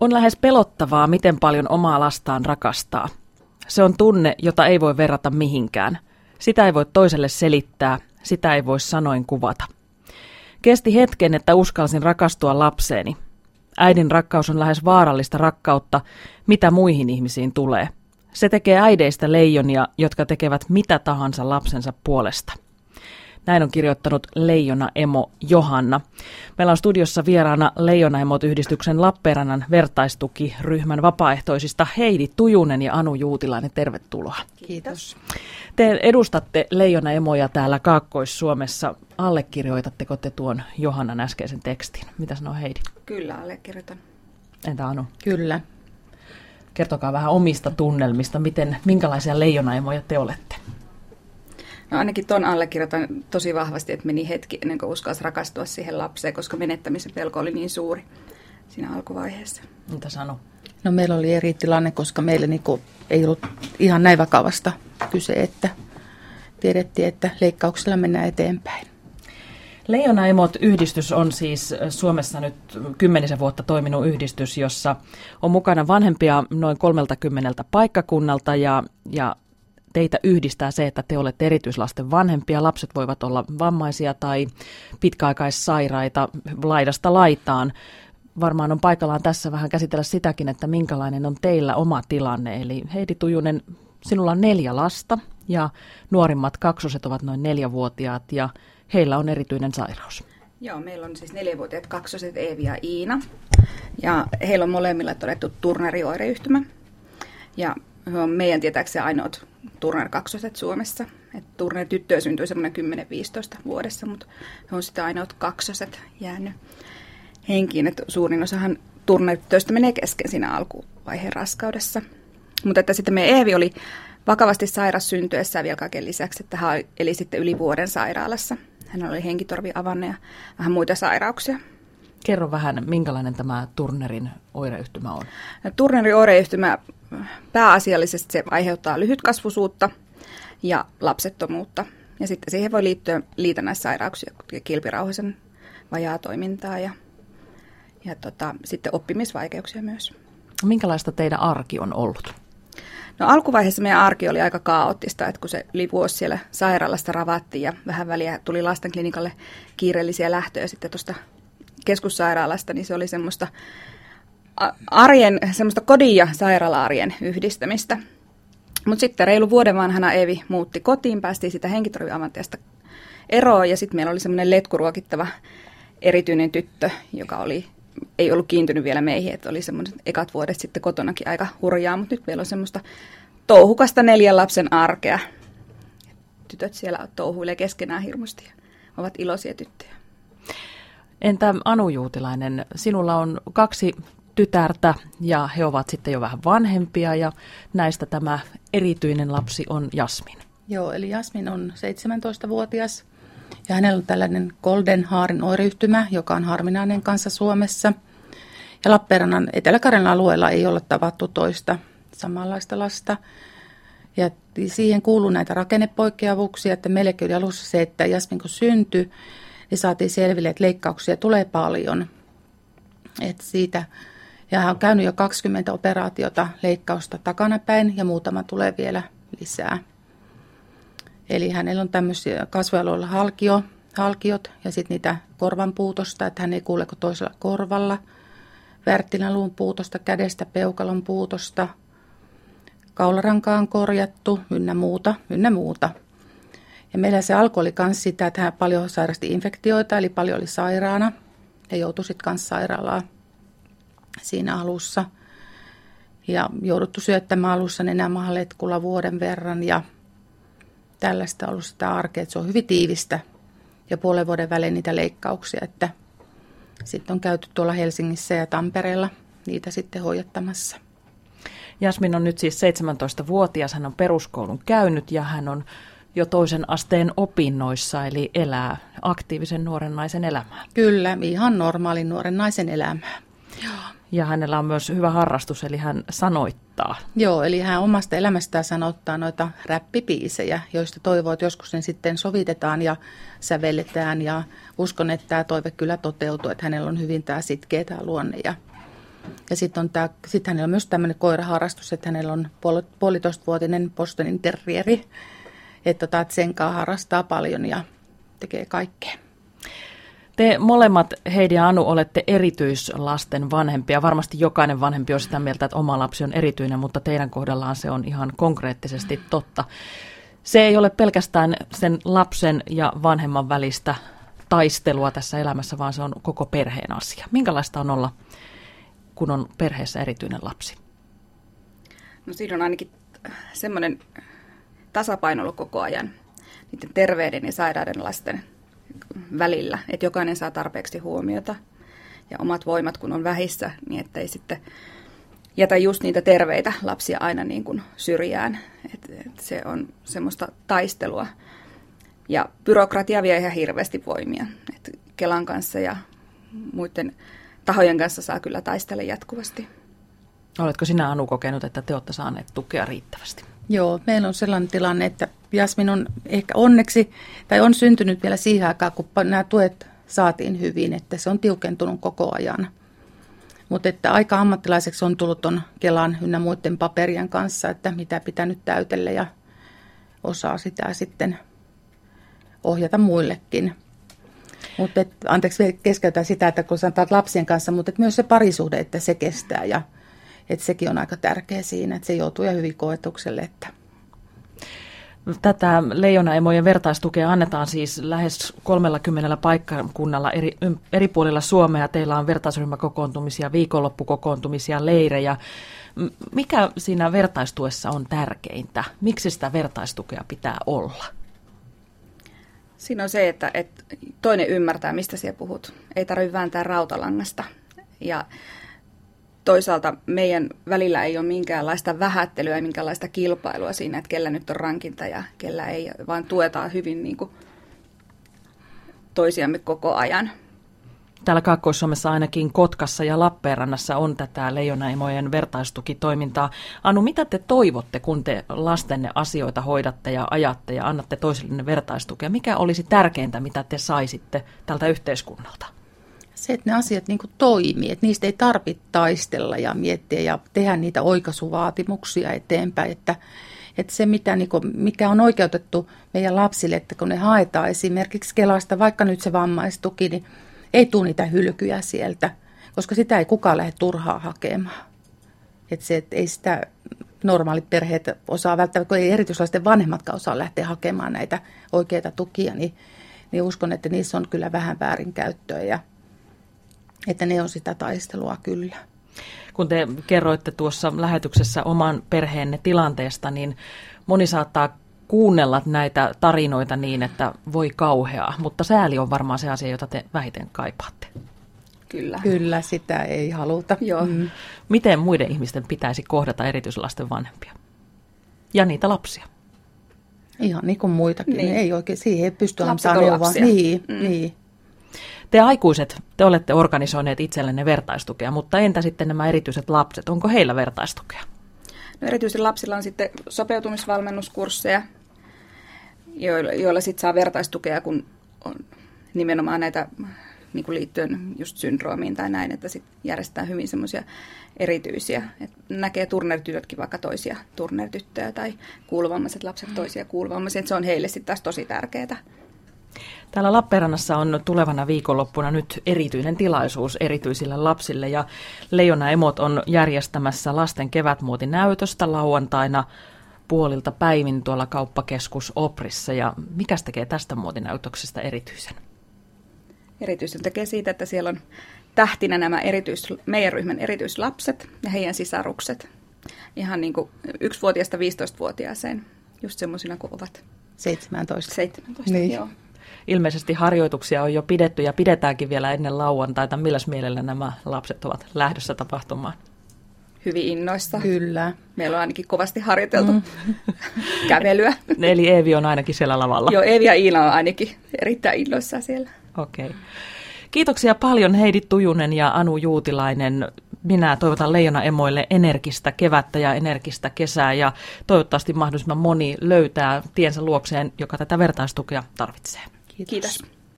On lähes pelottavaa, miten paljon omaa lastaan rakastaa. Se on tunne, jota ei voi verrata mihinkään. Sitä ei voi toiselle selittää, sitä ei voi sanoin kuvata. Kesti hetken, että uskalsin rakastua lapseeni. Äidin rakkaus on lähes vaarallista rakkautta, mitä muihin ihmisiin tulee. Se tekee äideistä leijonia, jotka tekevät mitä tahansa lapsensa puolesta. Näin on kirjoittanut Leijona Emo Johanna. Meillä on studiossa vieraana Leijona Emot-yhdistyksen Lappeenrannan vertaistukiryhmän vapaaehtoisista Heidi Tujunen ja Anu Juutilainen. Tervetuloa. Kiitos. Te edustatte Leijona Emoja täällä Kaakkois-Suomessa. Allekirjoitatteko te tuon Johannan äskeisen tekstin? Mitä sanoo Heidi? Kyllä, allekirjoitan. Entä Anu? Kyllä. Kertokaa vähän omista tunnelmista, miten, minkälaisia leijonaemoja te olette? No ainakin ton allekirjoitan tosi vahvasti, että meni hetki ennen kuin uskalsi rakastua siihen lapseen, koska menettämisen pelko oli niin suuri siinä alkuvaiheessa. Mitä sano? No meillä oli eri tilanne, koska meillä niinku ei ollut ihan näin vakavasta kyse, että tiedettiin, että leikkauksella mennään eteenpäin. Leijona Emot yhdistys on siis Suomessa nyt kymmenisen vuotta toiminut yhdistys, jossa on mukana vanhempia noin 30 paikkakunnalta ja, ja teitä yhdistää se, että te olette erityislasten vanhempia. Lapset voivat olla vammaisia tai pitkäaikaissairaita laidasta laitaan. Varmaan on paikallaan tässä vähän käsitellä sitäkin, että minkälainen on teillä oma tilanne. Eli Heidi Tujunen, sinulla on neljä lasta ja nuorimmat kaksoset ovat noin neljävuotiaat ja heillä on erityinen sairaus. Joo, meillä on siis neljävuotiaat kaksoset Eevi ja Iina. Ja heillä on molemmilla todettu turnerioireyhtymä. Ja he on meidän tietääkseni ainoat Turner kaksoset Suomessa. Et Turner tyttöä syntyi semmoinen 10-15 vuodessa, mutta he on sitten ainoat kaksoset jäänyt henkiin. Et suurin osahan Turner tyttöistä menee kesken siinä alkuvaiheen raskaudessa. Mutta että sitten meidän Eevi oli vakavasti sairas syntyessään vielä kaiken lisäksi, että hän eli sitten yli vuoden sairaalassa. Hän oli henkitorvi avanne ja vähän muita sairauksia. Kerro vähän, minkälainen tämä Turnerin oireyhtymä on? Turnerin oireyhtymä pääasiallisesti se aiheuttaa lyhytkasvusuutta ja lapsettomuutta. Ja sitten siihen voi liittyä liitännäissairauksia, kuten kilpirauhasen vajaa toimintaa ja, ja tota, sitten oppimisvaikeuksia myös. Minkälaista teidän arki on ollut? No alkuvaiheessa meidän arki oli aika kaoottista, että kun se yli vuosi siellä sairaalasta ravattiin ja vähän väliä tuli lastenklinikalle kiireellisiä lähtöjä sitten tuosta keskussairaalasta, niin se oli semmoista arjen, semmoista kodin ja sairaala-arjen yhdistämistä. Mutta sitten reilu vuoden vanhana Evi muutti kotiin, päästiin sitä henkitorviavanteesta eroon ja sitten meillä oli semmoinen letkuruokittava erityinen tyttö, joka oli, ei ollut kiintynyt vielä meihin, että oli semmoiset ekat vuodet sitten kotonakin aika hurjaa, mutta nyt meillä on semmoista touhukasta neljän lapsen arkea. Tytöt siellä touhuilee keskenään hirmusti ja ovat iloisia tyttöjä. Entä Anu Juutilainen, sinulla on kaksi tytärtä ja he ovat sitten jo vähän vanhempia ja näistä tämä erityinen lapsi on Jasmin. Joo, eli Jasmin on 17-vuotias ja hänellä on tällainen Golden Haarin oireyhtymä, joka on harvinainen kanssa Suomessa. Ja Lappeenrannan etelä alueella ei ole tavattu toista samanlaista lasta. Ja siihen kuuluu näitä rakennepoikkeavuuksia, että meillekin oli alussa se, että Jasmin kun syntyi, niin saatiin selville, että leikkauksia tulee paljon. Et siitä, ja hän on käynyt jo 20 operaatiota leikkausta takanapäin ja muutama tulee vielä lisää. Eli hänellä on tämmöisiä kasvoalueilla halkio, halkiot ja sitten niitä korvan puutosta, että hän ei kuule kuin toisella korvalla. Värttilän luun puutosta, kädestä peukalon puutosta, kaularankaan korjattu, ynnä muuta, ynnä muuta. Ja meillä se alkoi oli myös sitä, että hän paljon sairasti infektioita, eli paljon oli sairaana. Ja joutui sitten myös sairaalaan siinä alussa. Ja jouduttu syöttämään alussa nenämahaletkulla vuoden verran ja tällaista ollut sitä arkea, että se on hyvin tiivistä ja puolen vuoden välein niitä leikkauksia, että sitten on käyty tuolla Helsingissä ja Tampereella niitä sitten hoidattamassa. Jasmin on nyt siis 17-vuotias, hän on peruskoulun käynyt ja hän on jo toisen asteen opinnoissa, eli elää aktiivisen nuoren naisen elämää. Kyllä, ihan normaalin nuoren naisen elämää. Joo. Ja hänellä on myös hyvä harrastus, eli hän sanoittaa. Joo, eli hän omasta elämästään sanottaa noita räppipiisejä, joista toivoo, että joskus ne sitten sovitetaan ja sävelletään. Ja uskon, että tämä toive kyllä toteutuu, että hänellä on hyvin tämä sitkeä tämä luonne ja Ja sitten sit hänellä on myös tämmöinen koiraharrastus, että hänellä on puol, puolitoistavuotinen Bostonin terrieri. Että tota, et sen kanssa harrastaa paljon ja tekee kaikkea. Te molemmat, Heidi ja Anu, olette erityislasten vanhempia. Varmasti jokainen vanhempi on sitä mieltä, että oma lapsi on erityinen, mutta teidän kohdallaan se on ihan konkreettisesti totta. Se ei ole pelkästään sen lapsen ja vanhemman välistä taistelua tässä elämässä, vaan se on koko perheen asia. Minkälaista on olla, kun on perheessä erityinen lapsi? No siinä on ainakin semmoinen tasapaino ollut koko ajan niiden terveiden ja sairaiden lasten välillä, että jokainen saa tarpeeksi huomiota ja omat voimat kun on vähissä, niin ettei sitten jätä just niitä terveitä lapsia aina niin kuin syrjään. Et, et se on semmoista taistelua. Ja byrokratia vie ihan hirveästi voimia. Et Kelan kanssa ja muiden tahojen kanssa saa kyllä taistella jatkuvasti. Oletko sinä Anu kokenut, että te olette saaneet tukea riittävästi? Joo, meillä on sellainen tilanne, että Jasmin on ehkä onneksi, tai on syntynyt vielä siihen aikaan, kun nämä tuet saatiin hyvin, että se on tiukentunut koko ajan. Mutta että aika ammattilaiseksi on tullut on Kelan ynnä muiden paperien kanssa, että mitä pitää nyt täytellä ja osaa sitä sitten ohjata muillekin. Mutta anteeksi keskeytän sitä, että kun sanotaan lapsien kanssa, mutta myös se parisuhde, että se kestää ja että sekin on aika tärkeä siinä, että se joutuu ja hyvin koetukselle. Että. Tätä leijonaemojen vertaistukea annetaan siis lähes 30 paikkakunnalla eri, eri puolilla Suomea. Teillä on vertaisryhmäkokoontumisia, viikonloppukokoontumisia, leirejä. Mikä siinä vertaistuessa on tärkeintä? Miksi sitä vertaistukea pitää olla? Siinä on se, että, että toinen ymmärtää, mistä siellä puhut. Ei tarvitse vääntää rautalangasta. Ja toisaalta meidän välillä ei ole minkäänlaista vähättelyä ja minkäänlaista kilpailua siinä, että kellä nyt on rankinta ja kellä ei, vaan tuetaan hyvin niin kuin toisiamme koko ajan. Täällä Kaakkois-Suomessa ainakin Kotkassa ja Lappeenrannassa on tätä leijonaimojen vertaistukitoimintaa. Anu, mitä te toivotte, kun te lastenne asioita hoidatte ja ajatte ja annatte toisillenne vertaistukea? Mikä olisi tärkeintä, mitä te saisitte tältä yhteiskunnalta? Se, että ne asiat niin toimii, että niistä ei tarvitse taistella ja miettiä ja tehdä niitä oikaisuvaatimuksia eteenpäin, että, että se mitä, niin kuin, mikä on oikeutettu meidän lapsille, että kun ne haetaan esimerkiksi Kelasta, vaikka nyt se vammaistuki, niin ei tule niitä hylkyjä sieltä, koska sitä ei kukaan lähde turhaa hakemaan. Että se, että ei sitä normaalit perheet osaa välttämättä, kun ei erityislaisten vanhemmatkaan osaa lähteä hakemaan näitä oikeita tukia, niin, niin uskon, että niissä on kyllä vähän väärinkäyttöä ja että ne on sitä taistelua kyllä. Kun te kerroitte tuossa lähetyksessä oman perheenne tilanteesta, niin moni saattaa kuunnella näitä tarinoita niin, että voi kauheaa, mutta sääli on varmaan se asia, jota te vähiten kaipaatte. Kyllä. Kyllä, sitä ei haluta. Joo. Mm. Miten muiden ihmisten pitäisi kohdata erityislasten vanhempia? Ja niitä lapsia? Ihan niin kuin muitakin. Niin. Ei oikein, siihen ei pysty neuvoa. lapsia. Niin, Mm. niin. Te aikuiset, te olette organisoineet itsellenne vertaistukea, mutta entä sitten nämä erityiset lapset? Onko heillä vertaistukea? No erityisesti lapsilla on sitten sopeutumisvalmennuskursseja, joilla, joilla sitten saa vertaistukea, kun on nimenomaan näitä niin kuin liittyen just syndroomiin tai näin, että sitten järjestetään hyvin semmoisia erityisiä. Et näkee turnertytötkin vaikka toisia turnertyttöjä tai kuuluvammaiset lapset toisia kuuluvammaiset. Et se on heille sitten taas tosi tärkeää. Täällä Lappeenrannassa on tulevana viikonloppuna nyt erityinen tilaisuus erityisille lapsille ja Leijona Emot on järjestämässä lasten kevätmuotinäytöstä lauantaina puolilta päivin tuolla kauppakeskus Oprissa ja mikä tekee tästä muotinäytöksestä erityisen? Erityisen tekee siitä, että siellä on tähtinä nämä erityis, meidän ryhmän erityislapset ja heidän sisarukset. Ihan niin kuin yksivuotiaasta 15-vuotiaaseen, just semmoisina kuin ovat 17. 17. Niin. Joo. Ilmeisesti harjoituksia on jo pidetty ja pidetäänkin vielä ennen lauantaita. Milläs mielellä nämä lapset ovat lähdössä tapahtumaan? Hyvin innoissa. Kyllä. Meillä on ainakin kovasti harjoiteltu mm. kävelyä. Eli Eevi on ainakin siellä lavalla. Joo, Eevi ja Iina on ainakin erittäin innoissaan siellä. Okei. Okay. Kiitoksia paljon Heidi Tujunen ja Anu Juutilainen. Minä toivotan Leijona emoille energistä kevättä ja energistä kesää ja toivottavasti mahdollisimman moni löytää tiensä luokseen, joka tätä vertaistukea tarvitsee. Kiitos. Kiitos.